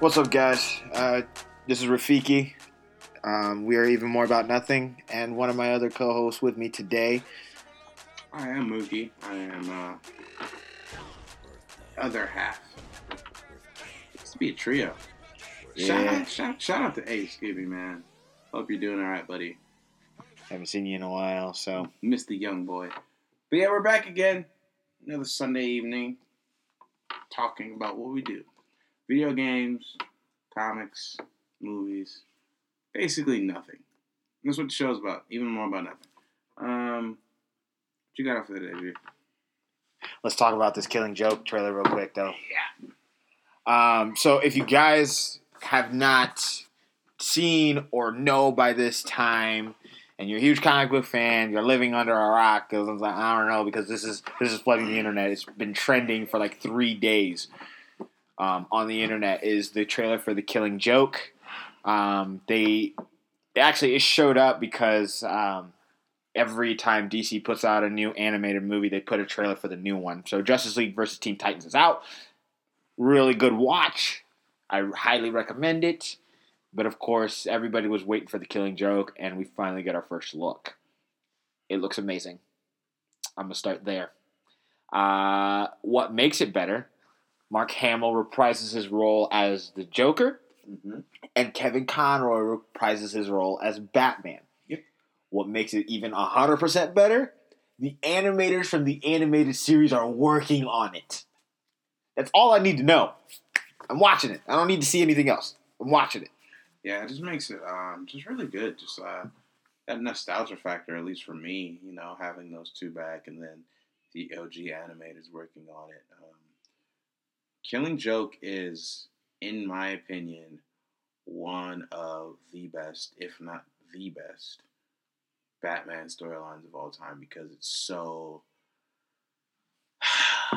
What's up, guys? Uh, this is Rafiki. Um, we are even more about nothing, and one of my other co-hosts with me today. I am Mookie. I am uh, other half. Used to be a trio. Shout Yeah. out, shout, shout out to Ace, Scooby man. Hope you're doing all right, buddy. Haven't seen you in a while, so Missed the young boy. But yeah, we're back again. Another Sunday evening, talking about what we do: video games, comics, movies, basically nothing. That's what the show's about. Even more about nothing. Um, what you got off of that, Adrian? let's talk about this Killing Joke trailer real quick, though. Yeah. Um, so if you guys have not seen or know by this time, and you're a huge comic book fan, you're living under a rock because I'm like, I don't know because this is this is flooding the internet. It's been trending for like three days um, on the internet. Is the trailer for the Killing Joke? Um, they actually it showed up because um, every time DC puts out a new animated movie, they put a trailer for the new one. So Justice League versus Teen Titans is out. Really good watch. I highly recommend it. But of course, everybody was waiting for the Killing Joke, and we finally get our first look. It looks amazing. I'm gonna start there. Uh, what makes it better? Mark Hamill reprises his role as the Joker, Mm-hmm. and Kevin Conroy reprises his role as Batman. Yep. What makes it even 100% better? The animators from the animated series are working on it. That's all I need to know. I'm watching it. I don't need to see anything else. I'm watching it. Yeah, it just makes it um just really good. Just uh that nostalgia factor, at least for me, you know, having those two back and then the OG animators working on it. Um, Killing Joke is, in my opinion, one of the best, if not the best, Batman storylines of all time because it's so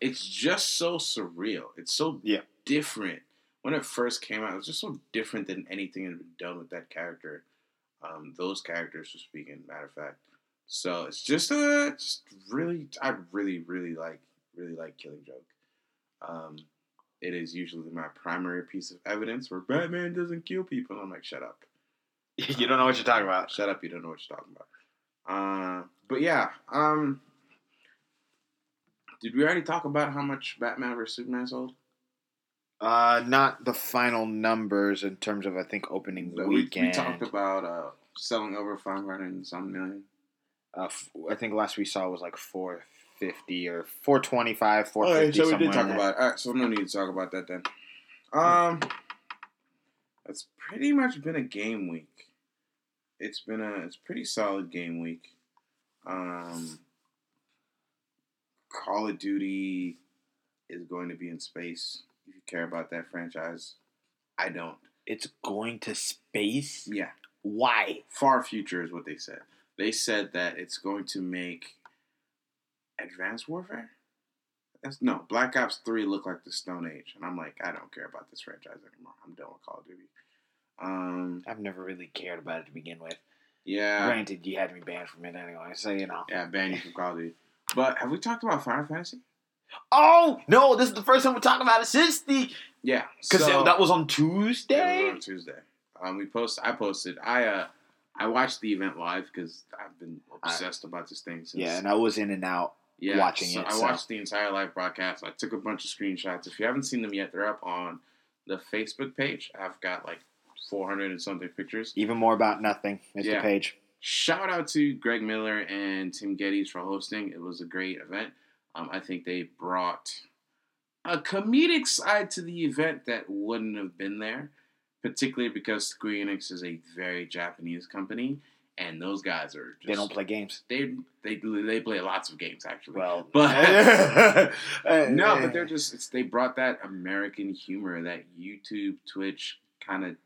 it's just so surreal. It's so Yeah. different. When it first came out, it was just so different than anything that had been done with that character. Um, those characters, were speaking, matter of fact. So it's just a just really, I really, really like, really like Killing Joke. Um, it is usually my primary piece of evidence where Batman doesn't kill people. I'm like, shut up. you don't know what you're talking about. Shut up, you don't know what you're talking about. Uh, but yeah, um, did we already talk about how much Batman vs Superman sold? Uh, not the final numbers in terms of I think opening we, weekend. we talked about uh, selling over 500 and some million. Uh, f- I think last we saw was like 450 or 425, Okay, 450. so we did talk there. about it. All right, so no need to talk about that then. Um, it's pretty much been a game week. It's been a it's pretty solid game week. Um, Call of Duty is going to be in space. Care about that franchise, I don't. It's going to space. Yeah, Why? far future is what they said. They said that it's going to make Advanced Warfare. That's no Black Ops Three look like the Stone Age, and I'm like, I don't care about this franchise anymore. I'm done with Call of Duty. Um, I've never really cared about it to begin with. yeah, Granted, you had me banned from it anyway, so you know. yeah, banned you from Call of Duty. But have we talked about Final Fantasy? Oh no! This is the first time we're talking about it since the Yeah, because so- that was on Yeah, it Tuesday. was on Tuesday. Um, we post. I posted. I uh, I watched the event live because I've been obsessed about this thing since. Yeah, and I was in and out. yeah, watching so it, I so- watched the entire live broadcast. I took a bunch of screenshots. If you haven't seen them yet, they're up on the Facebook page. I've got like 400 and something pictures. Even more about nothing is Yeah. page. Shout out to Greg Miller and Tim Gettys for hosting. It was a great event. Um, I think they brought a comedic side to the event that wouldn't have been there, particularly because Square Enix is a very Japanese company, and those guys are just, They don't play games. They they they play lots of games actually. Well, But- no, but they're just it's, they brought that American humor, that YouTube, Twitch kind of.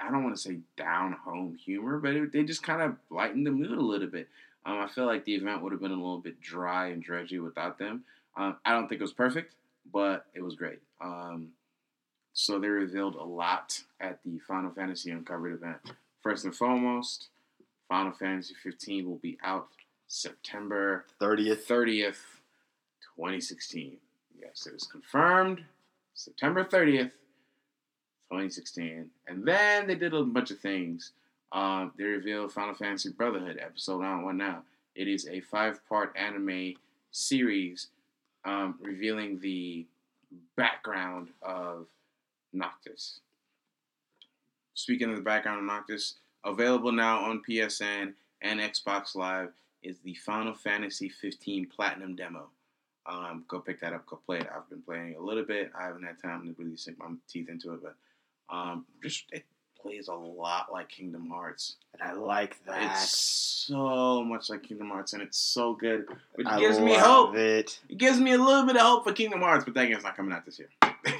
I don't want to say down home humor, but it, they just kind of lightened the mood a little bit. Um, I feel like the event would have been a little bit dry and dredgy without them. Um, I don't think it was perfect, but it was great. Um, so they revealed a lot at the Final Fantasy Uncovered event. First and foremost, Final Fantasy 15 will be out September 30th. 30th, 2016. Yes, it was confirmed September 30th, 2016. And then they did a bunch of things. Um, they revealed Final Fantasy Brotherhood episode on one now. It is a five part anime series um, revealing the background of Noctis. Speaking of the background of Noctis, available now on PSN and Xbox Live is the Final Fantasy 15 Platinum demo. Um, go pick that up, go play it. I've been playing a little bit. I haven't had time to really sink my teeth into it, but um, just it plays a lot like Kingdom Hearts. And I like that. It's so much like Kingdom Hearts, and it's so good. It I gives me hope. It. It gives me a little bit of hope for Kingdom Hearts, but that game's not coming out this year.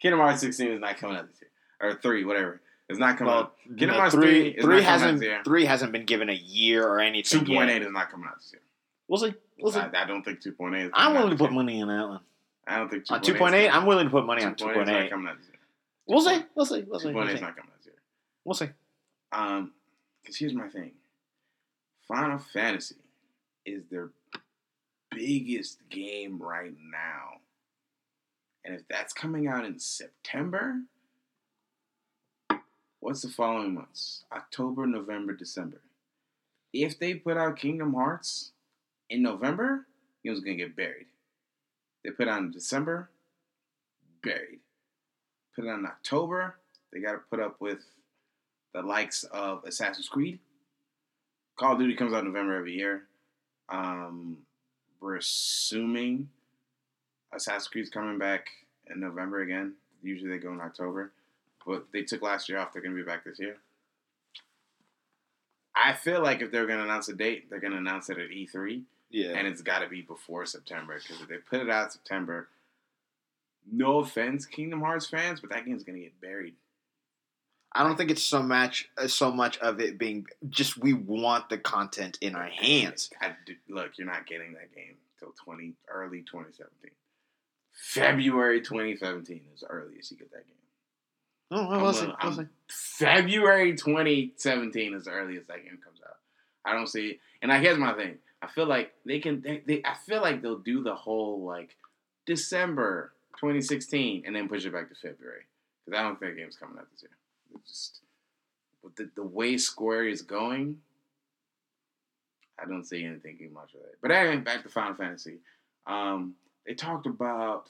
Kingdom Hearts 16 is not coming out this year, or three, whatever. It's not coming Well, out. Kingdom no, Hearts three, 3 is three not coming out hasn't this year. three hasn't been given a year or anything. 2.8 yet. is not coming out this year. We'll see. We'll see. I, I don't think 2.8 is. coming I'm willing to put money on that one. I don't think 2.8 On 2.8, I'm willing to put money on 2.8 We'll see. We'll see. We'll see. 2.8 We'll is see. not coming out this year. We'll see. Um, because here's my thing Final Fantasy is their biggest game right now. And if that's coming out in September, what's the following months? October, November, December. If they put out Kingdom Hearts in November, it was gonna get buried. They put out in December, buried. Put it out in October, they gotta put up with the likes of Assassin's Creed. Call of Duty comes out in November every year. Um, we're assuming Assassin's Creed's coming back in November again. Usually they go in October, but they took last year off. They're gonna be back this year. I feel like if they're gonna announce a date, they're gonna announce it at E3, Yeah. and it's got to be before September because if they put it out September, no offense, Kingdom Hearts fans, but that game's gonna get buried. I don't think it's so much uh, so much of it being just we want the content in our hands. I look, you're not getting that game till twenty early 2017. February 2017 is the earliest you get that game. Oh, well, we'll a- see. We'll I'm- see. February 2017 is the earliest that game comes out. I don't see it. And I here's my thing. I feel like they can. They, they I feel like they'll do the whole like December 2016 and then push it back to February because I don't think the game's coming out this year. It's just the, the way Square is going. I don't see anything too much of that. But anyway, back to Final Fantasy. Um, they talked about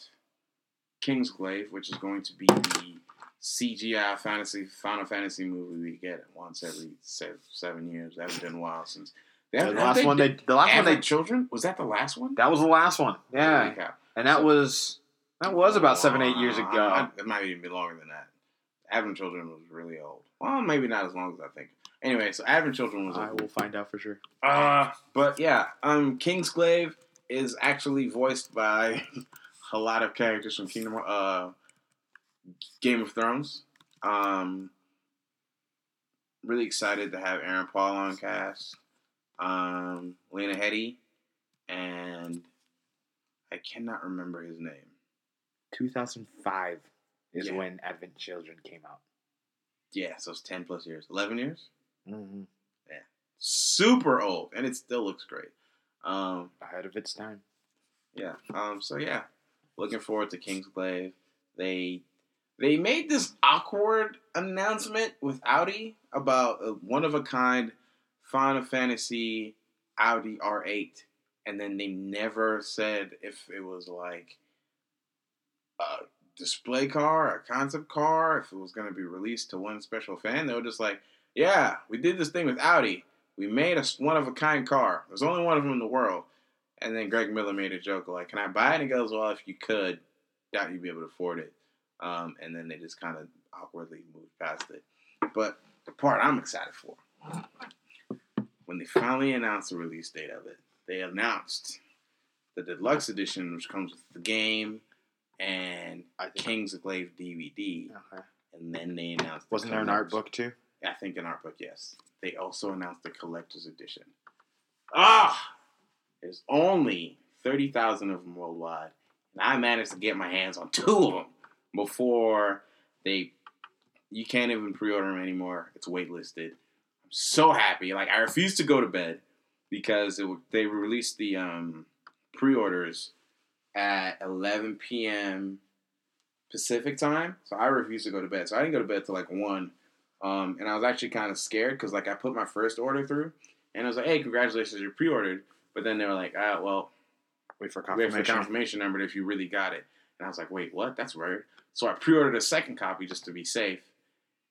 King's Kingsglaive, which is going to be the CGI fantasy Final Fantasy movie we get once every seven, seven years. That has been a while since. They The last have one they the last one they Children was that the last one? that was the last one. Yeah, and that was that was about seven eight years ago. I- It might even be longer than that. Advent Children was really old. Well, maybe not as long as I think. Anyway, so Advent Children was. I old. will find out for sure. Uh, but yeah, um, Kingsglaive is actually voiced by a lot of characters from Kingdom, uh, Game of Thrones. Um, really excited to have Aaron Paul on cast, um, Lena Headey, and I cannot remember his name. 2005 is Yeah. when Advent Children came out. Yeah, so it's ten plus years, eleven years. Mm-hmm. Yeah. Super old, and it still looks great. Um, Ahead of its time. Yeah. Um. So yeah, looking forward to Kingsglaive. They they made this awkward announcement with Audi about a one of a kind Final Fantasy Audi R8, and then they never said if it was like a display car, a concept car, if it was going to be released to one special fan. They were just like, "Yeah, we did this thing with Audi. We made a one of a kind car. There's only one of them in the world." And then Greg Miller made a joke like, "Can I buy it?" And he goes, "Well, if you could, doubt you'd be able to afford it." Um, and then they just kind of awkwardly moved past it. But the part I'm excited for, when they finally announced the release date of it, they announced the deluxe edition, which comes with the game and. Kings of Glaive DVD, Okay. and then they announced. the Wasn't there an art book too? I think an art book, yes. They also announced the collector's edition. Ah, there's only thirty thousand of them worldwide, and I managed to get my hands on two of them before they. You can't even pre-order them anymore. It's waitlisted. I'm so happy. Like I refused to go to bed because it, they released the um, pre-orders at 11 p.m. Pacific time, so I refused to go to bed. So I didn't go to bed till like one, um, and I was actually kind of scared because like I put my first order through, and I was like, "Hey, congratulations, you're pre-ordered." But then they were like, "Ah, well, Wait for confirmation. the confirmation number if you really got it." And I was like, "Wait, what? That's weird." So I pre-ordered a second copy just to be safe,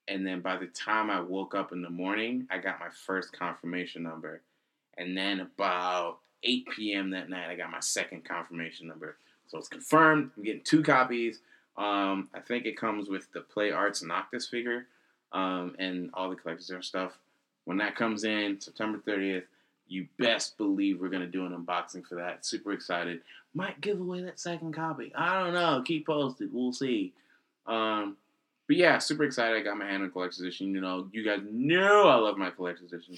and then by the time I woke up in the morning, I got my first confirmation number, and then about 8 p.m. that night, I got my second confirmation number. So it's confirmed. I'm getting two copies. Um, I think it comes with the Play Arts Noctis figure um, and all the collector's stuff. When that comes in September 30th, you best believe we're gonna do an unboxing for that. Super excited. Might give away that second copy. I don't know. Keep posted. We'll see. Um, but yeah, super excited. I got my hand on collector's edition. You know, you guys know I love my collector's edition.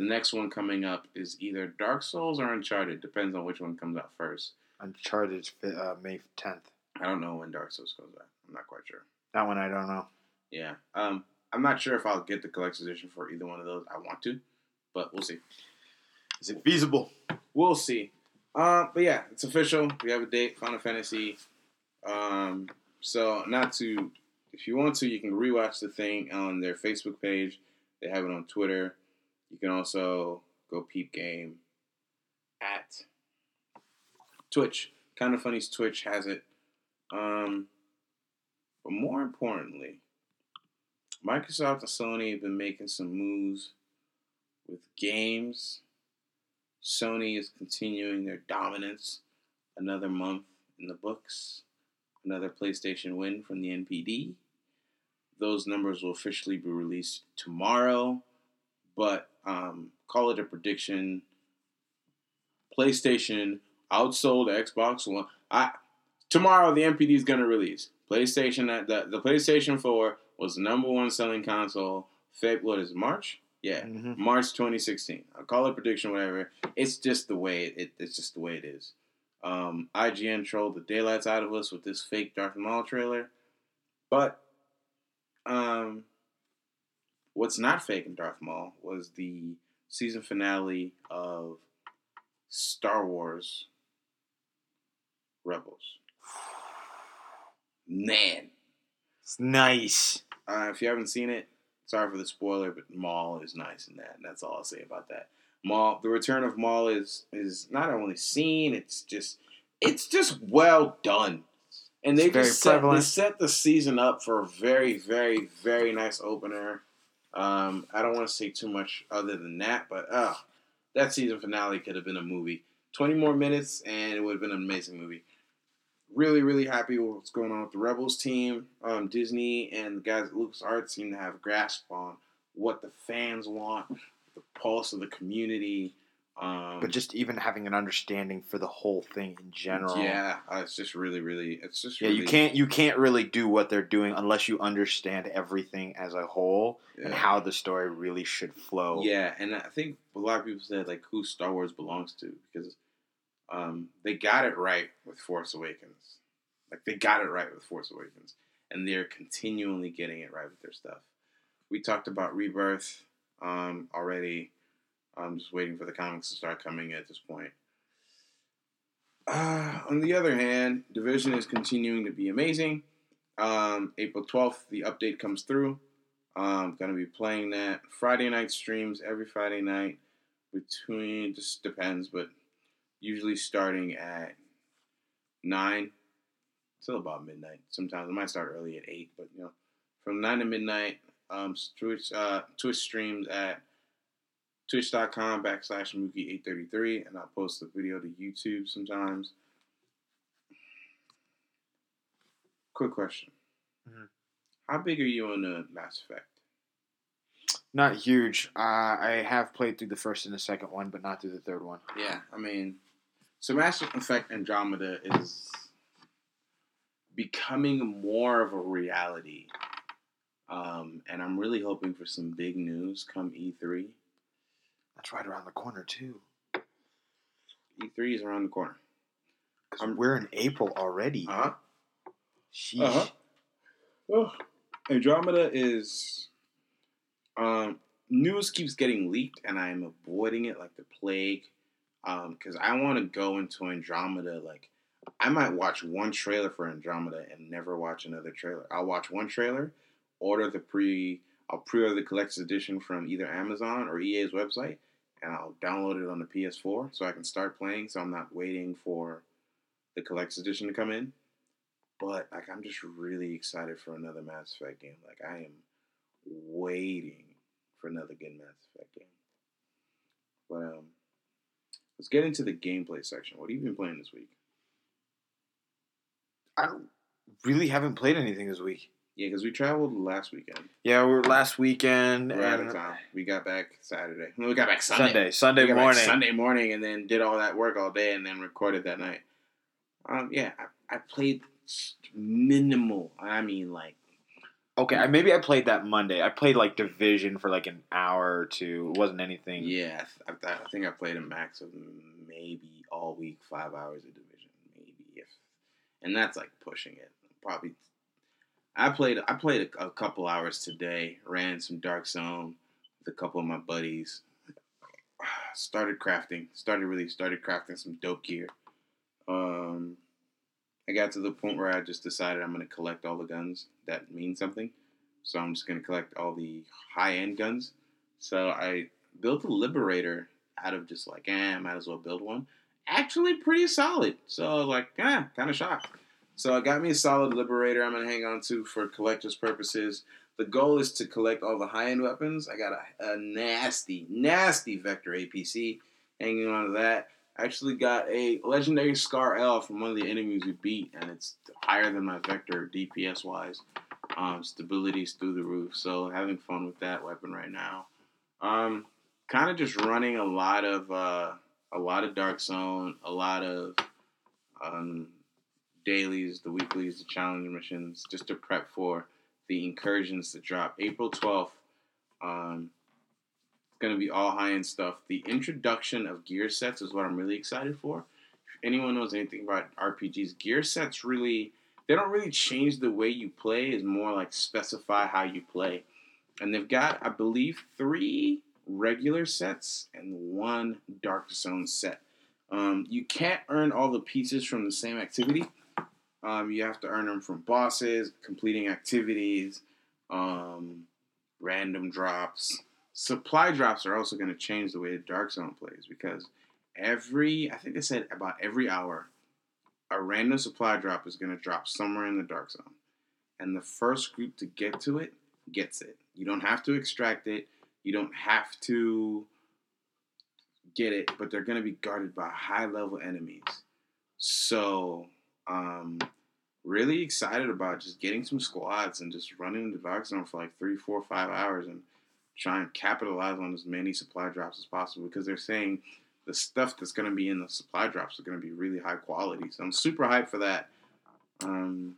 The next one coming up is either Dark Souls or Uncharted. Depends on which one comes out first. Uncharted uh, May 10th. I don't know when Dark Souls goes out. I'm not quite sure. That one I don't know. Yeah. Um, I'm not sure if I'll get the collector's edition for either one of those. I want to, but we'll see. Is it feasible? We'll see. Uh, but yeah, it's official. We have a date. Final Fantasy. Um, so not to, if you want to, you can rewatch the thing on their Facebook page. They have it on Twitter. You can also go peep game at Twitch. Kind of funny's Twitch has it. Um, but more importantly, Microsoft and Sony have been making some moves with games. Sony is continuing their dominance. Another month in the books. Another PlayStation win from the NPD. Those numbers will officially be released tomorrow, but um, call it a prediction. PlayStation outsold Xbox One. I tomorrow the NPD is gonna release PlayStation. The the PlayStation Four was the number one selling console. Feb what is it, March? Yeah, Mhm. March 2016. I'll call it prediction, whatever. It's just the way it, it's just the way it is. Um, IGN trolled the daylights out of us with this fake Darth Maul trailer, but um, what's not fake in Darth Maul was the season finale of Star Wars Rebels. Man, It's nice. uh, if you haven't seen it, sorry for the spoiler, but Maul is nice in that, and that's all I'll say about that. Maul, the return of Maul is is not only seen, it's just it's just well done, and they just set, they set the season up for a very very very nice opener. Um, I don't want to say too much other than that, but uh, that season finale could have been a movie. Twenty more minutes, and it would have been an amazing movie really, really happy with what's going on with the Rebels team. Um, Disney and the guys at LucasArts seem to have a grasp on what the fans want, the pulse of the community. Um, But just even having an understanding for the whole thing in general. yeah, uh, it's just really, really, it's just Yeah, really, you can't you can't really do what they're doing unless you understand everything as a whole and how the story really should flow. Yeah, and I think a lot of people said like who Star Wars belongs to because um, they got it right with Force Awakens. Like they got it right with Force Awakens, and they're continually getting it right with their stuff. We talked about Rebirth um, already. I'm just waiting for the comics to start coming at this point. Uh, on the other hand, Division is continuing to be amazing. Um, April 12th, the update comes through. I'm gonna be playing that Friday night streams every Friday night between just depends, but usually starting at nine till about midnight. Sometimes I might start early at eight, but you know, from nine to midnight. Um, Twitch uh, Twitch streams at twitch.com backslash Mookie833, and I'll post the video to YouTube sometimes. Quick question. Mhm. How big are you on the Mass Effect? Not huge. Uh, I have played through the first and the second one, but not through the third one. Yeah, I mean, so Mass Effect Andromeda is becoming more of a reality. Um, and I'm really hoping for some big news come E E3. That's right around the corner too. E3 E is around the corner. 'Cause I'm- we're in April already. Uh-huh. Sheesh. Uh-huh. Oh, Andromeda is um news keeps getting leaked, and I'm avoiding it like the plague. Because um, I want to go into Andromeda. Like, I might watch one trailer for Andromeda and never watch another trailer. I'll watch one trailer, order the pre, I'll pre-order the collector's edition from either Amazon or EA's website, and I'll download it on the PS4 so I can start playing. So I'm not waiting for the collector's edition to come in. But like, I'm just really excited for another Mass Effect game. Like, I am waiting for another good Mass Effect game. But um, let's get into the gameplay section. What have you been playing this week? I really haven't played anything this week. Yeah, because we traveled last weekend. Yeah, we were last weekend. We're out of town. We got back Saturday. No, we got back Sunday. Sunday, Sunday We got back morning. Sunday morning, and then did all that work all day, and then recorded that night. Um, yeah, I, I played minimal. I mean, like Okay, I, maybe I played that Monday. I played like Division for like an hour or two. It wasn't anything. Yeah, I, th- I think I played a max of maybe all week five hours of division, maybe if, and that's like pushing it. Probably, I played I played a, a couple hours today. Ran some Dark Zone with a couple of my buddies. Started crafting. Started really started crafting some dope gear. Um, I got to the point where I just decided I'm gonna collect all the guns that mean something. So I'm just gonna collect all the high end guns. So I built a Liberator out of just like, eh, might as well build one. Actually, pretty solid. So I was like, eh, kind of shocked. So I got me a solid Liberator. I'm gonna hang on to for collector's purposes. The goal is to collect all the high end weapons. I got a, a nasty, nasty Vector APC hanging on to that. I actually got a legendary Scar L from one of the enemies we beat, and it's higher than my Vector DPS wise. Um, stability's through the roof. So having fun with that weapon right now. Um, kind of just running a lot of uh, a lot of Dark Zone, a lot of um, dailies, the weeklies, the challenge missions, just to prep for the incursions that drop April twelfth. Um, it's gonna be all high end stuff. The introduction of gear sets is what I'm really excited for. If anyone knows anything about RPGs, gear sets really they don't really change the way you play. Is more like specify how you play and they've got, I believe, three regular sets and one Dark Zone set. Um, you can't earn all the pieces from the same activity. Um, you have to earn them from bosses, completing activities, um, random drops. Supply drops are also going to change the way the Dark Zone plays because every, I think they said about every hour, a random supply drop is going to drop somewhere in the Dark Zone. And the first group to get to it gets it. You don't have to extract it. You don't have to get it, but they're going to be guarded by high level enemies. So, um, really excited about just getting some squads and just running the Dark Zone for like three, four, five hours and try and capitalize on as many supply drops as possible because they're saying the stuff that's going to be in the supply drops are going to be really high quality. So I'm super hyped for that. Um,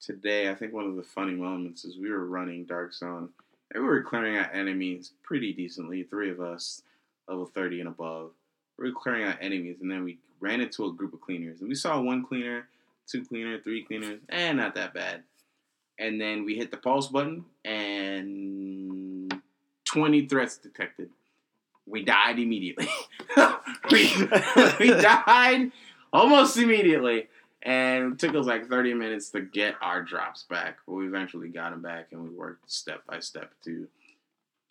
today, I think one of the funny moments is we were running Dark Zone and we were clearing out enemies pretty decently. Three of us, level 30 and above. We were clearing out enemies and then we ran into a group of cleaners. And we saw one cleaner, two cleaner, three cleaners, and not that bad. And then we hit the pulse button and 20 threats detected. We died immediately. we, we died almost immediately. And it took us like 30 minutes to get our drops back. But we eventually got them back and we worked step by step to.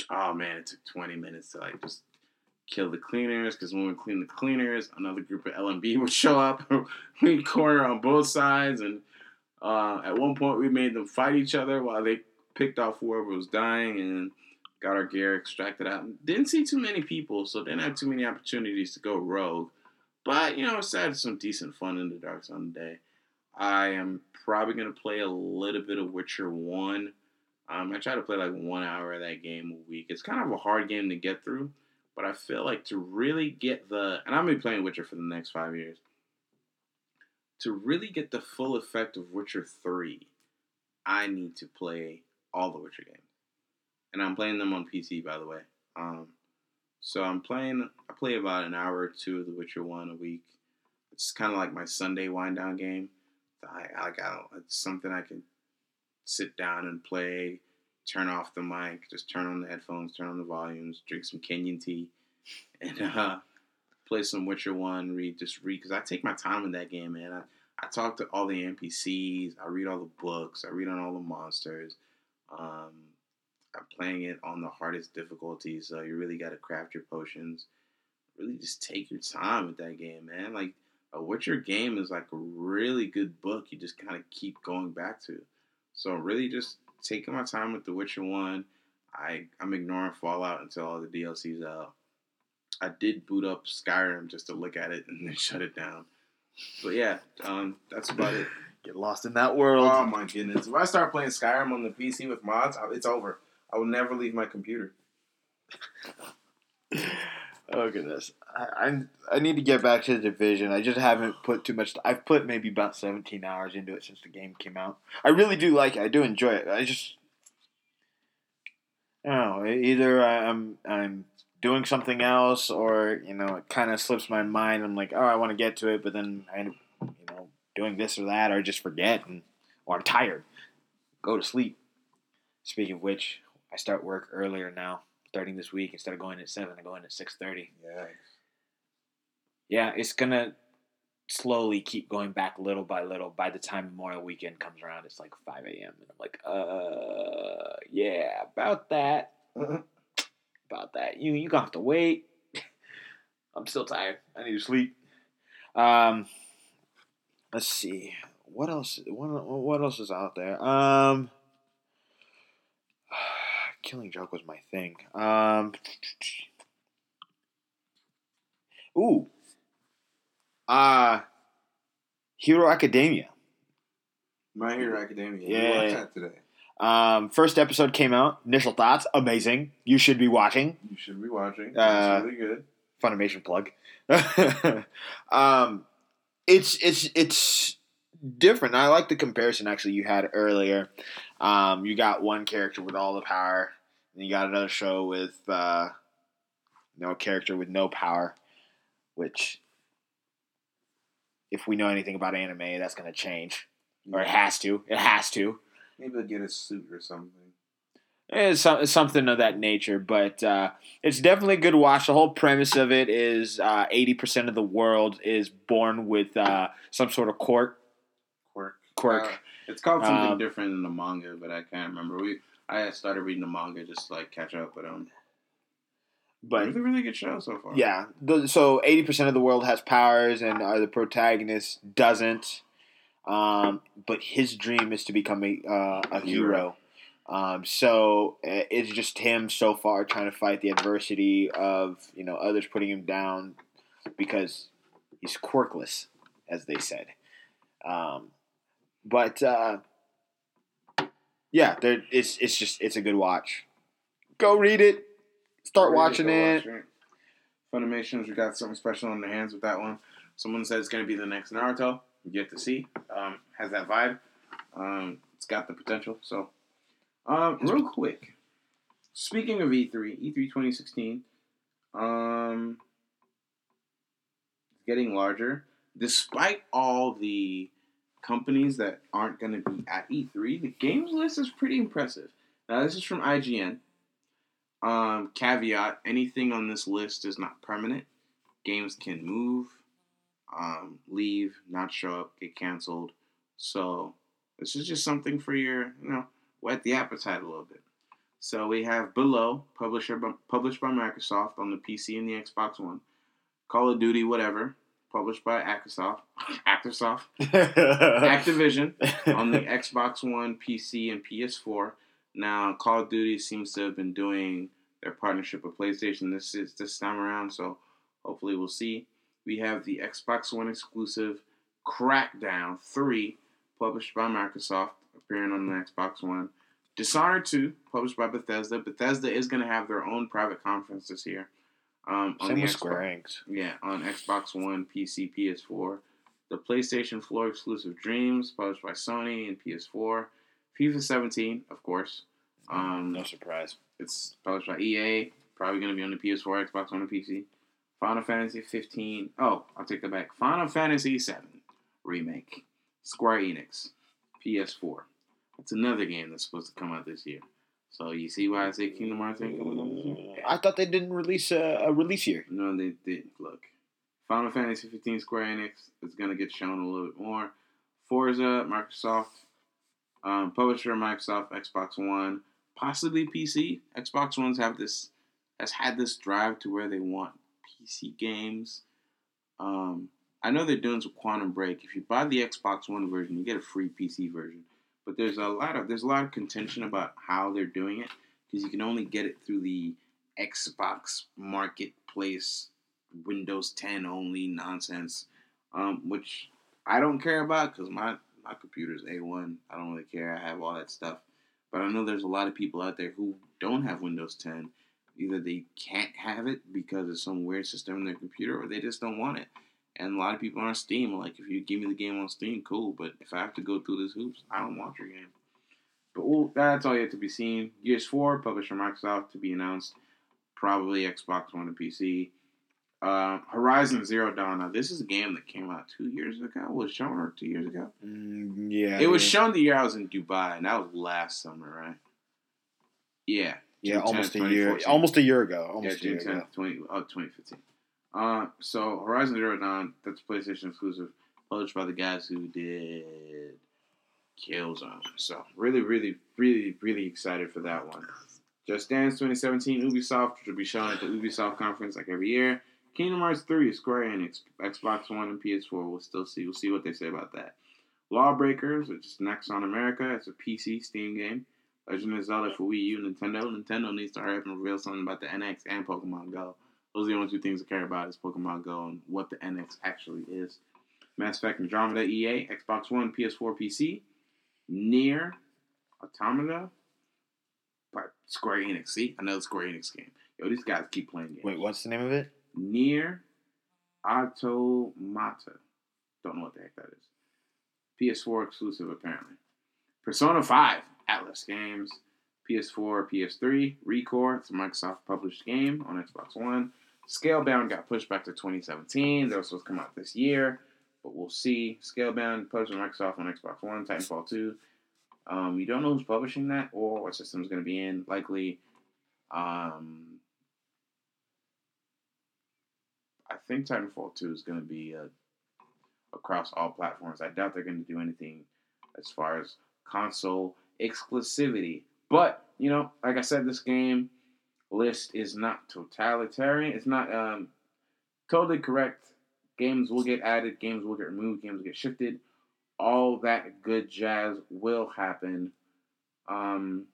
Oh man, it took 20 minutes to like just kill the cleaners because when we clean the cleaners, another group of LMB would show up. We'd corner on both sides. And uh, at one point, we made them fight each other while they picked off whoever was dying and got our gear extracted out. Didn't see too many people, so didn't have too many opportunities to go rogue. But, you know, it's had some decent fun in the Dark today. I am probably to play a little bit of Witcher 1. Um, I try to play like one hour of that game a week. It's kind of a hard game to get through, but I feel like to really get the. And I'm to be playing Witcher for the next five years. To really get the full effect of Witcher 3, I need to play all the Witcher games. And I'm playing them on PC, by the way. Um, so I'm playing. I play about an hour or two of The Witcher One a week. It's kind of like my Sunday wind down game. I I got it's something I can sit down and play turn off the mic, just turn on the headphones, turn on the volumes, drink some Kenyan tea, and uh, play some Witcher One. Read just read because I take my time in that game, man. I, I talk to all the NPCs. I read all the books. I read on all the monsters. Um, I'm playing it on the hardest difficulty, so you really got to craft your potions. Really, just take your time with that game, man. Like a Witcher game is like a really good book. You just kind of keep going back to. So really, just taking my time with The Witcher One. I I'm ignoring Fallout until all the DLCs out. I did boot up Skyrim just to look at it and then shut it down. But yeah, um, that's about it. Get lost in that world. Oh my goodness! If I start playing Skyrim on the PC with mods, it's over. I will never leave my computer. Oh goodness, I, I I need to get back to the division. I just haven't put too much. I've put maybe about seventeen hours into it since the game came out. I really do like it. I do enjoy it. I just, I don't know. Either I'm I'm doing something else, or you know, it kind of slips my mind. I'm like, oh, I want to get to it, but then I end up, you know, doing this or that, or just forget, and or I'm tired, go to sleep. Speaking of which, I start work earlier now starting this week instead of going at seven, I go in at six thirty. Yeah. Yeah, it's gonna slowly keep going back little by little. By the time Memorial Weekend comes around, it's like five a.m. and I'm like, uh, yeah, about that, about that. You you gonna have to wait. I'm still tired. I need to sleep. Um, let's see what else. What what else is out there? Um. Killing Joke was my thing. Um, ooh, uh Hero Academia. My Hero Academia. Yeah. Yeah. Watch that today. Um, first episode came out. Initial thoughts: amazing. You should be watching. You should be watching. Uh, really good. Funimation plug. um, it's it's it's different. I like the comparison actually you had earlier. Um, you got one character with all the power, and you got another show with uh, no character with no power. Which, if we know anything about anime, that's going to change, or it has to. It has to. Maybe they'll get a suit or something. It's, some, something of that nature, but uh, it's definitely a good watch. The whole premise of it is uh, eighty percent of the world is born with uh, some sort of quirk. Quirk. Uh, it's called something Um, different in the manga, but I can't remember. We I started reading the manga just to, like catch up, but um, but it's a really good show so far. yeah, the, so eighty percent of the world has powers, and uh, the protagonist doesn't. Um, but his dream is to become a uh, a hero. Um, so it's just him so far trying to fight the adversity of you know others putting him down because he's quirkless, as they said. Um, but uh, yeah, there, it's it's just it's a good watch. Go read it. Start Read watching it. watch Funimation's we got something special on their hands with that one. Someone said it's going to be the next Naruto. We get to see. Um, has that vibe. Um, it's got the potential. So, um, real quick. Speaking of E E3, E3 2016, um, it's getting larger. Despite all the companies that aren't going to be at E3, the games list is pretty impressive. Now, this is from IGN. Um, caveat: anything on this list is not permanent. Games can move, um, leave, not show up, get canceled. So this is just something for your, you know, whet the appetite a little bit. So we have Below, publisher by, published by Microsoft on the PC and the Xbox One. Call of Duty, whatever, published by Actisoft, Actisoft, Activision on the Xbox One, PC, and PS4. Now, Call of Duty seems to have been doing their partnership with PlayStation this is this time around, so hopefully we'll see. We have the Xbox One exclusive Crackdown 3, published by Microsoft, appearing on the Xbox One. Dishonored 2, published by Bethesda. Bethesda is going to have their own private conference this year. Um, on Same the with Xbox- Square Enix. yeah, on Xbox One, PC, PS4. The PlayStation 4 exclusive Dreams, published by Sony and PS4. FIFA 17, of course. Um, No surprise. It's published by EA. Probably going to be on the PS4, Xbox One, and PC. Final Fantasy 15. Oh, I'll take that back. Final Fantasy 7 remake. Square Enix, PS4. That's another game that's supposed to come out this year. So you see why I say Kingdom Hearts ain't coming out this year? I thought they didn't release a, a release year. No, they didn't. Look, Final Fantasy 15 Square Enix is gonna get shown a little bit more. Forza, Microsoft, um, publisher Microsoft, Xbox One, possibly PC. Xbox Ones have this has had this drive to where they want PC games. Um, I know they're doing some Quantum Break. If you buy the Xbox One version, you get a free PC version. But there's a lot of there's a lot of contention about how they're doing it because you can only get it through the Xbox Marketplace, Windows 10 only nonsense, um, which I don't care about because my my computer's A1. I don't really care. I have all that stuff. But I know there's a lot of people out there who don't have Windows 10. Either they can't have it because of some weird system in their computer, or they just don't want it. And a lot of people on Steam. Like, if you give me the game on Steam, cool. But if I have to go through this hoops, I don't want your game. But well, that's all yet to be seen. Gears 4, publisher Microsoft, to be announced. Probably Xbox One and PC. Uh, Horizon Zero Dawn. Now, this is a game that came out two years ago. Was shown or two years ago? Mm, yeah, It was yeah. shown the year I was in Dubai, and that was last summer, right? Yeah. Yeah, June almost 10th, a year. Almost a year ago. Yeah, Almost a June year ago. 10th, 20, oh, 2015. Uh, so Horizon Zero Dawn, that's PlayStation exclusive, published by the guys who did Killzone. So really, really, really, really excited for that one. Just Dance 2017, Ubisoft, which will be shown at the Ubisoft conference like every year. Kingdom Hearts 3, Square Enix, Xbox One and PS4. We'll still see. We'll see what they say about that. Lawbreakers, which is Nexon America. It's a PC Steam game. Legend of Zelda for Wii U, Nintendo. Nintendo needs to hurry up and reveal something about the NX and Pokemon Go. Those are the only two things I care about is Pokemon Go and what the NX actually is. Mass Effect Andromeda EA, Xbox One, PS4, PC. NieR Automata Square Enix. See, another Square Enix game. Yo, these guys keep playing games. Wait, what's the name of it? NieR Automata. Don't know what the heck that is. PS4 exclusive, apparently. Persona 5, Atlus Games. PS4, PS3, ReCore, it's a Microsoft published game on Xbox One. Scalebound got pushed back to 2017. That was supposed to come out this year, but we'll see. Scalebound published by Microsoft on Xbox One, Titanfall 2. Um, we don't know who's publishing that or what system is going to be in. Likely, um, I think Titanfall 2 is going to be uh, across all platforms. I doubt they're going to do anything as far as console exclusivity. But, you know, like I said, this game list is not totalitarian. It's not um, totally correct. Games will get added, games will get removed, games will get shifted. All that good jazz will happen. Um,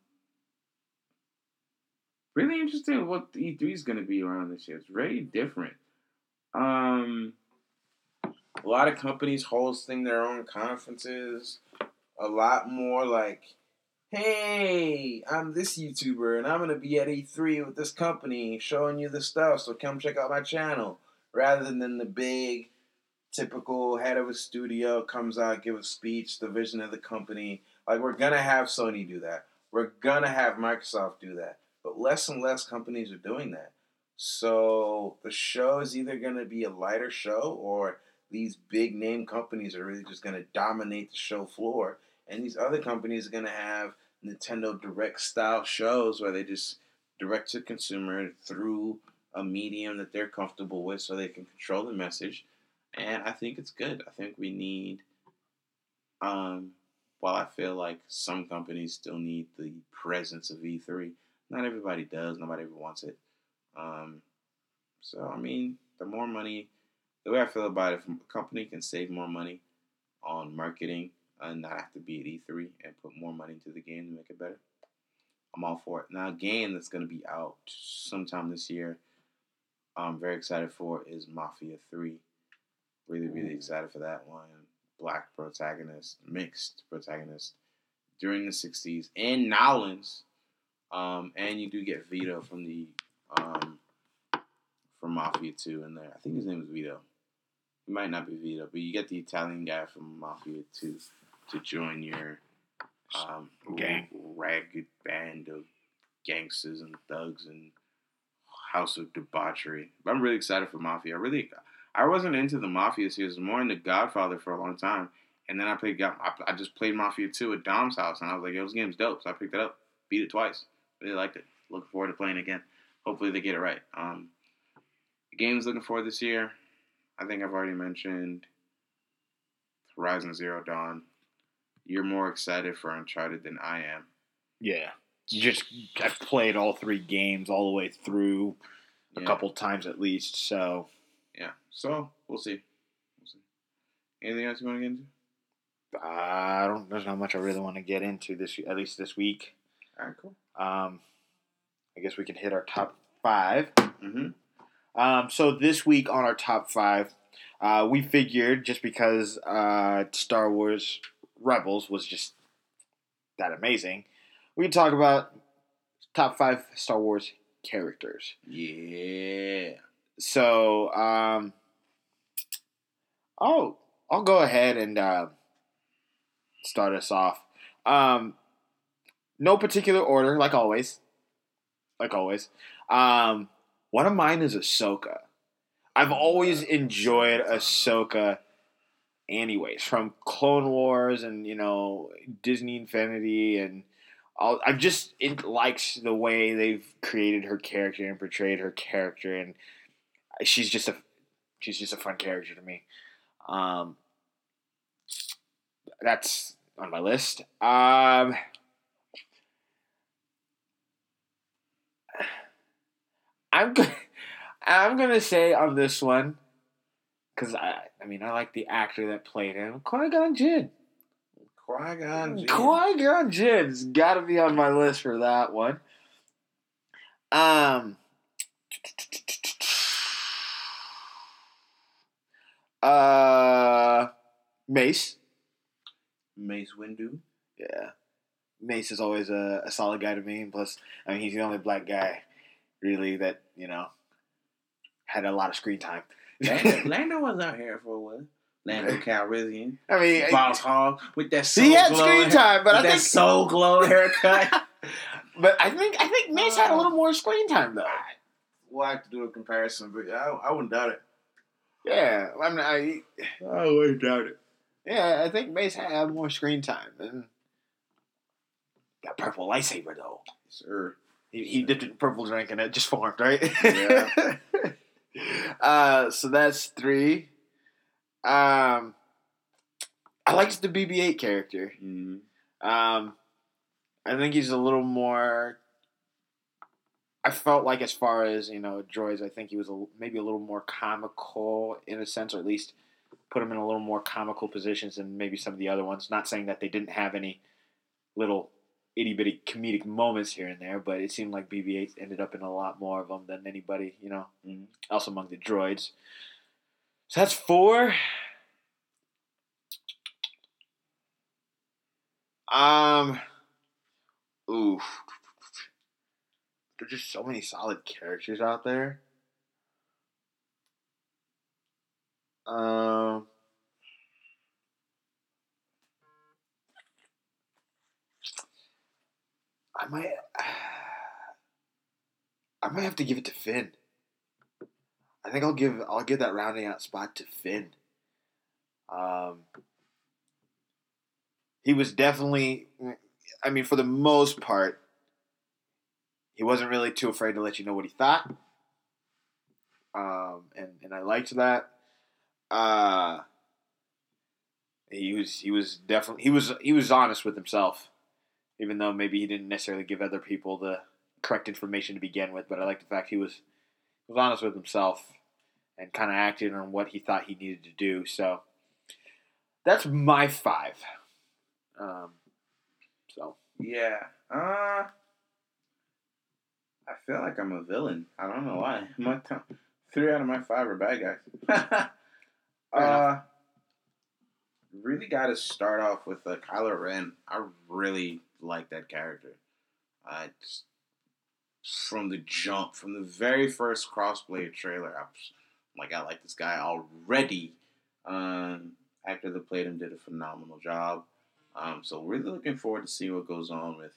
really interesting what the E3 is going to be around this year. It's very different. Um, A lot of companies hosting their own conferences. A lot more like, hey, I'm this YouTuber and I'm gonna be at E3 with this company showing you the stuff. So come check out my channel. Rather than the big, typical head of a studio comes out give a speech, the vision of the company. Like we're gonna have Sony do that. We're gonna have Microsoft do that. But less and less companies are doing that. So the show is either going to be a lighter show or these big name companies are really just going to dominate the show floor. And these other companies are going to have Nintendo Direct style shows where they just direct to consumer through a medium that they're comfortable with so they can control the message. And I think it's good. I think we need, um, while I feel like some companies still need the presence of E3, not everybody does. Nobody ever wants it. Um, so I mean, the more money, the way I feel about it, if a company can save more money on marketing and not have to be at E3 and put more money into the game to make it better, I'm all for it. Now, a game that's going to be out sometime this year, I'm very excited for is Mafia 3. Really, really excited for that one. Black protagonist, mixed protagonist during the 60s, and Nowlands. Um, and you do get Vito from the um, from Mafia 2 in there. I think his name is Vito. It might not be Vito, but you get the Italian guy from Mafia 2 to join your um, Gang. ragged band of gangsters and thugs and house of debauchery. But I'm really excited for Mafia. I really, I wasn't into the Mafia series, more into Godfather for a long time. And then I played, I just played Mafia 2 at Dom's house, and I was like, yo, this game's dope. So I picked it up, beat it twice. Really liked it. Looking forward to playing again. Hopefully they get it right. Um, games looking forward this year. I think I've already mentioned Horizon Zero Dawn. You're more excited for Uncharted than I am. Yeah. Just I've played all three games all the way through a Yeah. couple times at least. So Yeah. So we'll see. We'll see. Anything else you want to get into? I don't. There's not much I really want to get into this. At least this week. All right. Cool. Um, I guess we can hit our top five. Mm-hmm. Um, so this week on our top five, uh, we figured just because uh, Star Wars Rebels was just that amazing, we could talk about top five Star Wars characters. Yeah. So, um, I'll I'll go ahead and uh, start us off. Um, no particular order, like always. Like always. Um, one of mine is Ahsoka. I've always enjoyed Ahsoka, anyways, from Clone Wars and you know Disney Infinity and. I'll, I've just it likes the way they've created her character and portrayed her character, and she's just a she's just a fun character to me. Um, that's on my list. Um, I'm go- I'm gonna say on this one because I I mean I like the actor that played him, Qui Gon Jinn. Qui Gon. Qui Gon Jinn's got to be on my list for that one. Um. Uh, Mace. Mace Windu. Yeah, Mace is always a, a solid guy to me. Plus, I mean, he's the only black guy, really, that you know had a lot of screen time. Lando, Lando was out here for a while. Lando Calrissian. I mean, Boss Hog with that soul he had glow screen hair- time, but I that think, soul glow haircut. but I think, I think Mace had a uh, little more screen time though. we'll have to do a comparison, but I, I wouldn't doubt it. Yeah, I mean, I, I wouldn't doubt it. yeah, I think Mace had more screen time and that purple lightsaber though. Sir. He, he dipped in purple drink and it just formed, right? Yeah. uh, so that's three. Um, I liked the BB-8 character. Mm-hmm. Um, I think he's a little more. I felt like, as far as you know, droids, I think he was a, maybe a little more comical in a sense, or at least put him in a little more comical positions than maybe some of the other ones. Not saying that they didn't have any little itty bitty comedic moments here and there, but it seemed like BB-8 ended up in a lot more of them than anybody, you know, Mhm. else among the droids. So that's four. Um, oof. There's just so many solid characters out there. Um, I might, I might have to give it to Finn. I think I'll give I'll give that rounding out spot to Finn. Um, he was definitely, I mean, for the most part, he wasn't really too afraid to let you know what he thought. Um, and and I liked that. Uh, he was he was definitely he was he was honest with himself, even though maybe he didn't necessarily give other people the correct information to begin with. But I like the fact he was was honest with himself and kind of acted on what he thought he needed to do. So that's my five. Um, so Yeah. Uh, I feel like I'm a villain. I don't know why. My th- three out of my five are bad guys. uh, really got to start off with uh, Kylo Ren. I really like that character. I just, from the jump, from the very first crossplay trailer, I was like, I like this guy already. Um, actor that played him did a phenomenal job. Um, so really looking forward to see what goes on with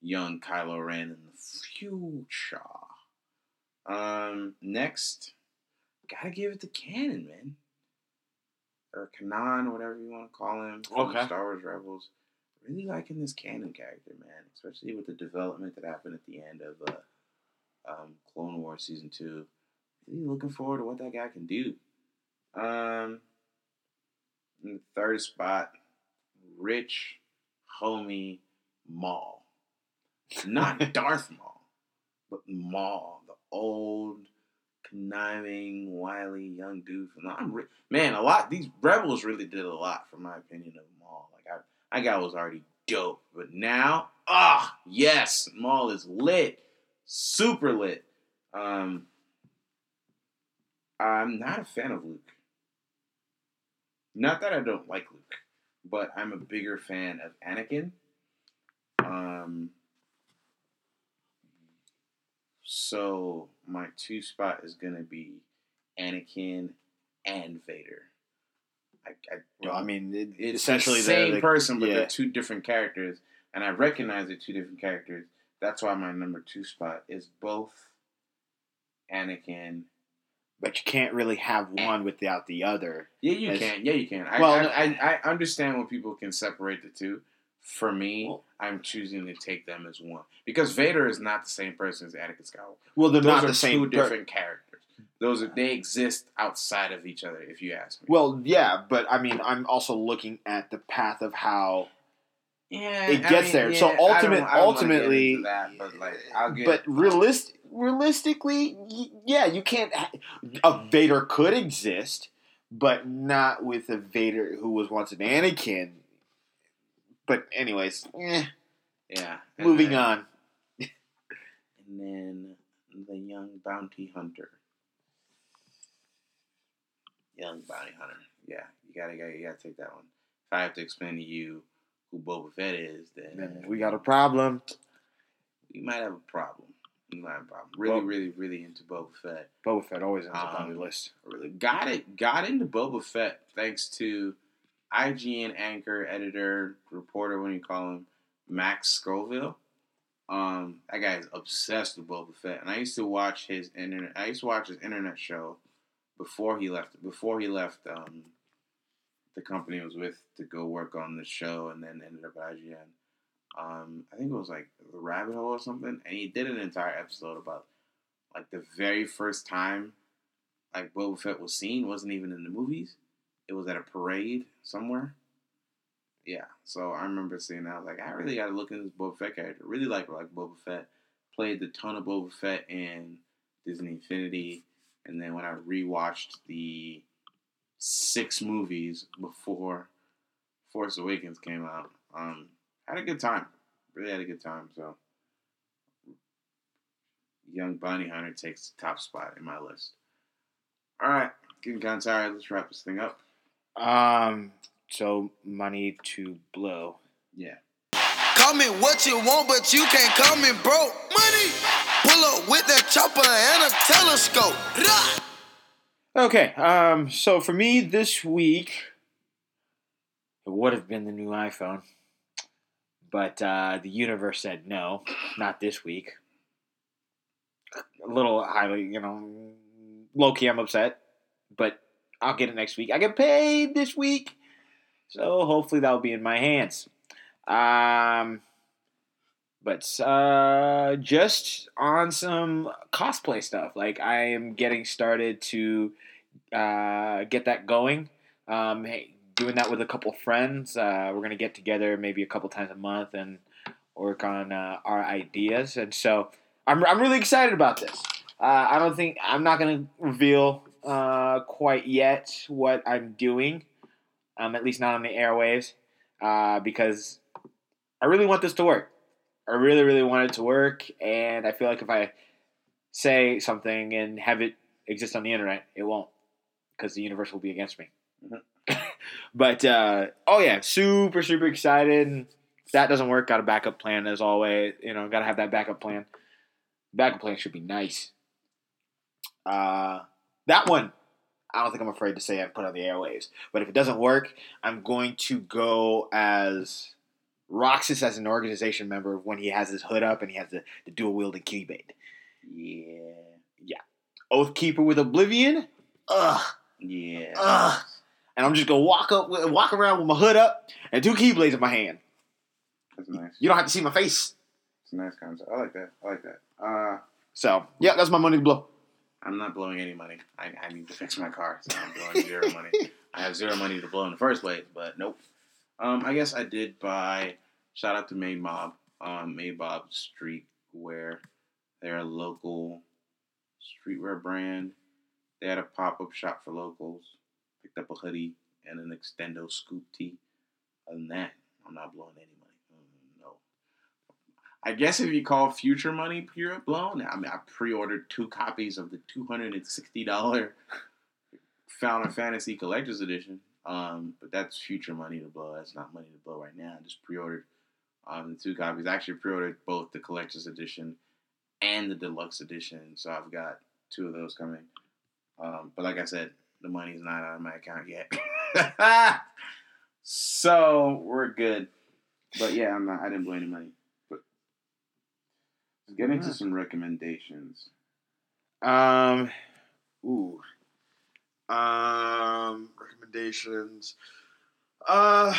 young Kylo Ren in the future. Um, next, gotta give it to Canon, man. Or Kanan, whatever you want to call him. from Okay. Star Wars Rebels. Really liking this canon character, man. Especially with the development that happened at the end of uh, um, Clone Wars season two. Really looking forward to what that guy can do. Um, in the third spot, Rich Homie Maul. Not Darth Maul, but Maul, the old, conniving, wily young dude from. I'm re- man, a lot. These rebels really did a lot, for my opinion, of Maul. I, guy was already dope, but now, ah, yes, Maul is lit, super lit. Um, I'm not a fan of Luke. Not that I don't like Luke, but I'm a bigger fan of Anakin. Um, so my two spot is gonna be Anakin and Vader. I, I. Well, I mm-hmm. mean, it, it's essentially the same the- person, but yeah. they're two different characters, and I recognize they're two different characters. That's why my number two spot is both Anakin. But you can't really have one without the other. Yeah, you As- can. Yeah, you can. I, Well, I, I, understand when people can separate the two. For me, Well- I'm choosing to take them as one because Vader is not the same person as Anakin Skywalker. Well, they're Those not the same. two per- different characters. Those are they exist outside of each other. If you ask me. Well, yeah, but I mean, I'm also looking at the path of how. yeah, it I gets mean, there. yeah, So I don't- ultimate- I don't wanna ultimately- that, but like I'll get. But realist, realistically, yeah, you can't. A Vader could exist, but not with a Vader who was once an Anakin. But anyways, eh, yeah. moving then- on. And then the young bounty hunter. Young bounty hunter. Yeah, you gotta, gotta, you gotta take that one. If I have to explain to you who Boba Fett is, then Then we got a problem. we might have a problem. We might have a problem. Really, Well- really, really into Boba Fett. Boba Fett always ends up on Um, the list. Really got it. Got into Boba Fett thanks to IGN anchor, editor, reporter, what do you call him, Max Scoville. Um, that guy is obsessed with Boba Fett, and I used to watch his internet. I used to watch his internet show before he left. Before he left, um, the company he was with to go work on the show, and then ended up at IGN. Um, I think it was like the Rabbit Hole or something, and he did an entire episode about like the very first time like Boba Fett was seen wasn't even in the movies. It was at a parade somewhere. Yeah, so I remember seeing that. I was like, I really got to look into this Boba Fett character. Really like like Boba Fett. Played the ton of Boba Fett in Disney Infinity, and then when I rewatched the six movies before Force Awakens came out, um, had a good time. Really had a good time. So, Young Bounty Hunter takes the top spot in my list. All right, getting kind of tired. Let's wrap this thing up. Um, so money to blow. Yeah. Call me what you want, but you can't call me broke. Money. Pull up with that chopper and a telescope. Okay, um, so for me this week, it would have been the new iPhone, but uh, the universe said no, not this week. A little highly, you know, low key, I'm upset, but I'll get it next week. I get paid this week, so hopefully that'll be in my hands. Um, but uh, just on some cosplay stuff, like I am getting started to uh, get that going. Um, hey, doing that with a couple friends. Uh, we're gonna get together maybe a couple times a month and work on uh, our ideas. And so I'm I'm really excited about this. Uh, I don't think I'm not gonna reveal uh, quite yet what I'm doing. Um, at least not on the airwaves, because I really want this to work. I really, really want it to work, and I feel like if I say something and have it exist on the internet, it won't, because the universe will be against me. but uh, oh yeah, super, super excited. If that doesn't work, got a backup plan as always. You know, got to have that backup plan. Backup plan should be nice. Uh, that one, I don't think I'm afraid to say I've put on the airwaves. But if it doesn't work, I'm going to go as Roxas as an organization member when he has his hood up and he has the, the dual wielding keyblade. Yeah. Oathkeeper with Oblivion. Ugh, Yeah. ugh. And I'm just gonna walk up, walk around with my hood up and two keyblades in my hand. That's nice. You don't have to see my face. It's a nice concept. I like that. I like that. Uh, So yeah, that's my money to blow. I'm not blowing any money. I, I need to fix my car, so I'm blowing zero money. I have zero money to blow in the first place, but nope. Um, I guess I did buy. Shout out to Made Mob. Um, Made Mob Streetwear. They're a local streetwear brand. They had a pop up shop for locals. Picked up a hoodie and an extendo scoop tee. Other than that, I'm not blowing any money. Mm, No. I guess if you call future money pure blown, I mean, I pre-ordered two copies of the two hundred and sixty dollar Final Fantasy Collector's Edition. Um, but that's future money to blow. That's not money to blow right now. I just pre-ordered um, the two copies. I actually pre-ordered both the Collector's Edition and the Deluxe Edition, so I've got two of those coming. Um, but like I said, the money's not out of my account yet, so we're good. But yeah, I'm not. I didn't blow any money. But let's get into some recommendations. Um, ooh. Um, recommendations. Uh,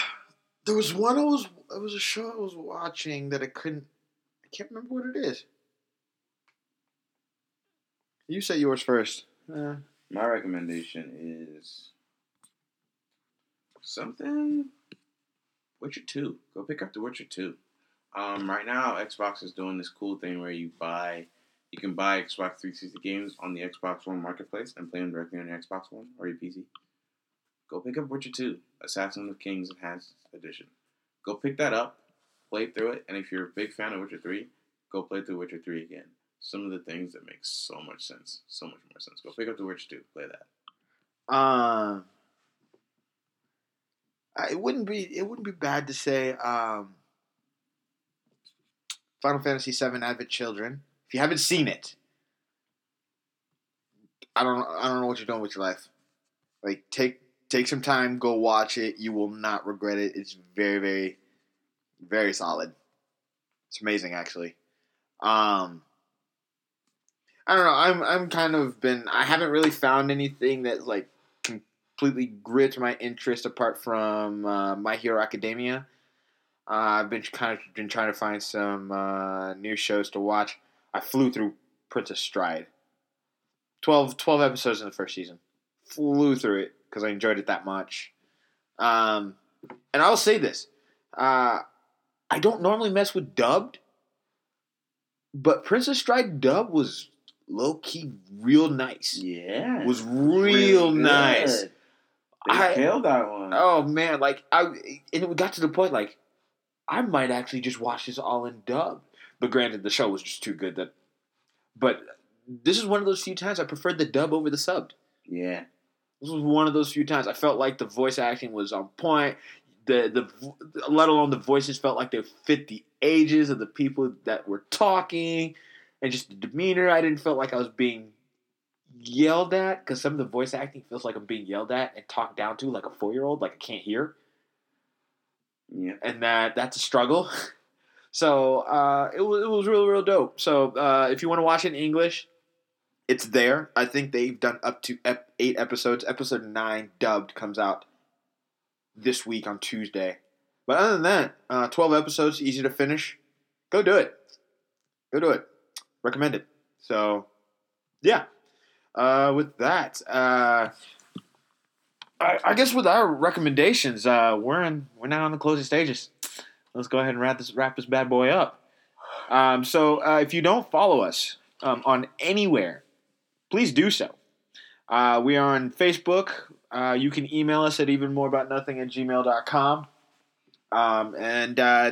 there was one I was. It was a show I was watching that I couldn't. I can't remember what it is. You say yours first. Uh, My recommendation is something Witcher 2. Go pick up the Witcher 2. Um, right now, Xbox is doing this cool thing where you buy, you can buy Xbox 360 games on the Xbox One marketplace and play them directly on your Xbox One or your PC. Go pick up Witcher 2, Assassin of Kings Enhanced Edition. Go pick that up, play through it, and if you're a big fan of Witcher 3, go play through Witcher 3 again. Some of the things that make so much sense, so much more sense. Go pick up the Witcher 2, play that. Um, I- it wouldn't be it wouldn't be bad to say um, Final Fantasy VII Advent Children. If you haven't seen it, I don't I don't know what you're doing with your life. Like take take some time, go watch it. You will not regret it. It's very very very solid. It's amazing actually. Um, I don't know. I'm I'm kind of been. I haven't really found anything that like completely gripped my interest apart from uh, My Hero Academia. Uh, I've been kind of been trying to find some uh, new shows to watch. I flew through Prince of Stride. 12, 12 episodes in the first season. Flew through it because I enjoyed it that much. Um, and I'll say this: uh, I don't normally mess with dubbed, but Prince of Stride dub was low key real nice. Yeah. Was real nice. They I- killed that one. Oh man, like I and it got to the point like I might actually just watch this all in dub. But granted, the show was just too good that. But this is one of those few times I preferred the dub over the subbed. Yeah. This was one of those few times I felt like the voice acting was on point. The the let alone the voices felt like they fit the ages of the people that were talking, and just the demeanor. I didn't feel like I was being yelled at because some of the voice acting feels like I'm being yelled at and talked down to like a four year old, like I can't hear, Yeah. and that that's a struggle. So uh, it was it was real real dope. So uh, if you want to watch it in English, it's there. I think they've done up to ep- eight episodes. Episode nine dubbed comes out this week on Tuesday. But other than that, uh, twelve episodes, easy to finish. Go do it. Go do it. Recommend it. So yeah. Uh, with that, uh, I, I guess with our recommendations, uh, we're in we're now on the closing stages. Let's go ahead and wrap this wrap this bad boy up. Um, so uh, if you don't follow us um, on anywhere, please do so. Uh, we are on Facebook. Uh, you can email us at evenmoreaboutnothing at gmail.com um, and uh,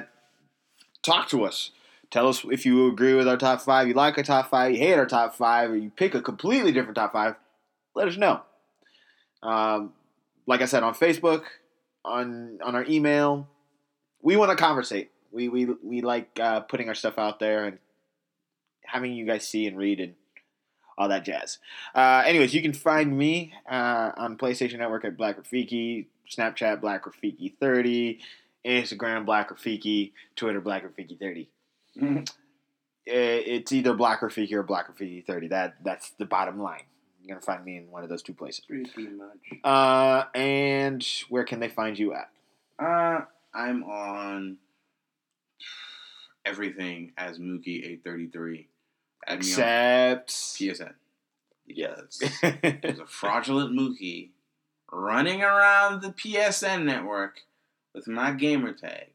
talk to us. Tell us if you agree with our top five, you like our top five, you hate our top five, or you pick a completely different top five. Let us know. Um, like I said, on Facebook, on on our email, we want to conversate. We we we like uh, putting our stuff out there and having you guys see and read and all that jazz. Uh, anyways, you can find me uh, on PlayStation Network at Black Rafiki, Snapchat Black Rafiki 30, Instagram Black Rafiki, Twitter Black Rafiki 30. Mm-hmm. Uh, it's either Black Rafiki or Black Rafiki 30. That that's the bottom line. You're gonna find me in one of those two places. Pretty much. Uh, and where can they find you at? Uh, I'm on everything as Mookie833. Except PSN. Yes. There's a fraudulent Mookie running around the PSN network with my gamer tag.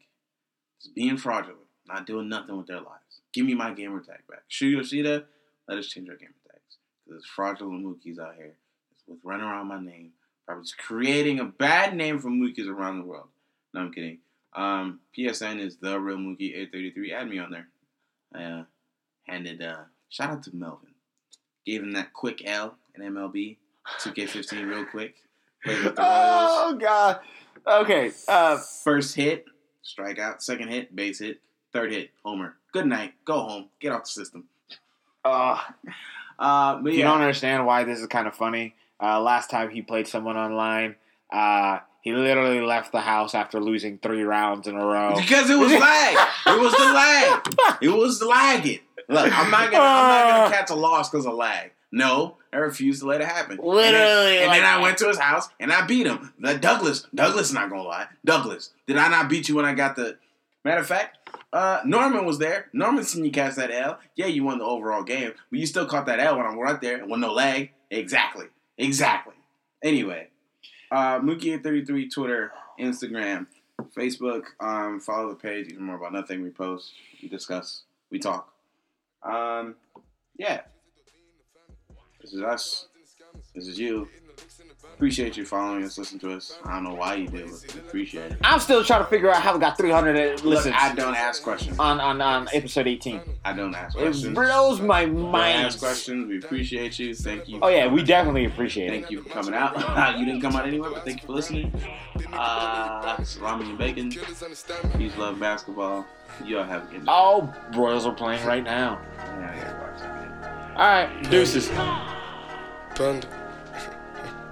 Just being fraudulent, not doing nothing with their lives. Give me my gamer tag back. Shu Yoshida, let us change our gamer tags. Because there's fraudulent Mookies out here with running around my name. Probably just creating a bad name for Mookies around the world. No, I'm kidding. Um, PSN is the real Mookie 833. Add me on there. Uh, handed uh, shout out to Melvin. Gave him that quick L in MLB. 2K15 real quick. Played with the Royals. oh God. Okay. Uh, First hit, strikeout. Second hit, base hit. Third hit, homer. Good night. Go home. Get off the system. uh, Uh, but if you don't understand why this is kind of funny, uh, last time he played someone online, uh, he literally left the house after losing three rounds in a row. because it was lag. It was the lag. It was lagging. Look, I'm not gonna, I'm not gonna catch a loss because of lag. No, I refuse to let it happen. Literally, And then, and like- then I went to his house and I beat him. The Douglas, Douglas, not gonna lie. Douglas, did I not beat you when I got the? Matter of fact, uh, Norman was there. Norman seen you catch that L. Yeah, you won the overall game, but you still caught that L when I'm right there with no lag. Exactly, exactly. Anyway, uh, Mookie833 Twitter, Instagram, Facebook. Um, follow the page. Even more about nothing. We post, we discuss, we talk. Um, yeah. This is us. This is you. Appreciate you following us, listen to us. I don't know why you did, but we appreciate it. I'm still trying to figure out how we got 300 Look, listens I don't ask questions. on, on, on episode 18. I don't ask questions. It questions. blows my Don't mind. ask questions. We appreciate you. Thank you. Oh yeah, we definitely appreciate it. Thank you for coming out. you didn't come out anyway, but thank you for listening. Uh, salami and bacon. Peace, love, basketball. Y'all have a good night. Oh, Royals are playing right now. Yeah, yeah. All right, deuces. Panda. Panda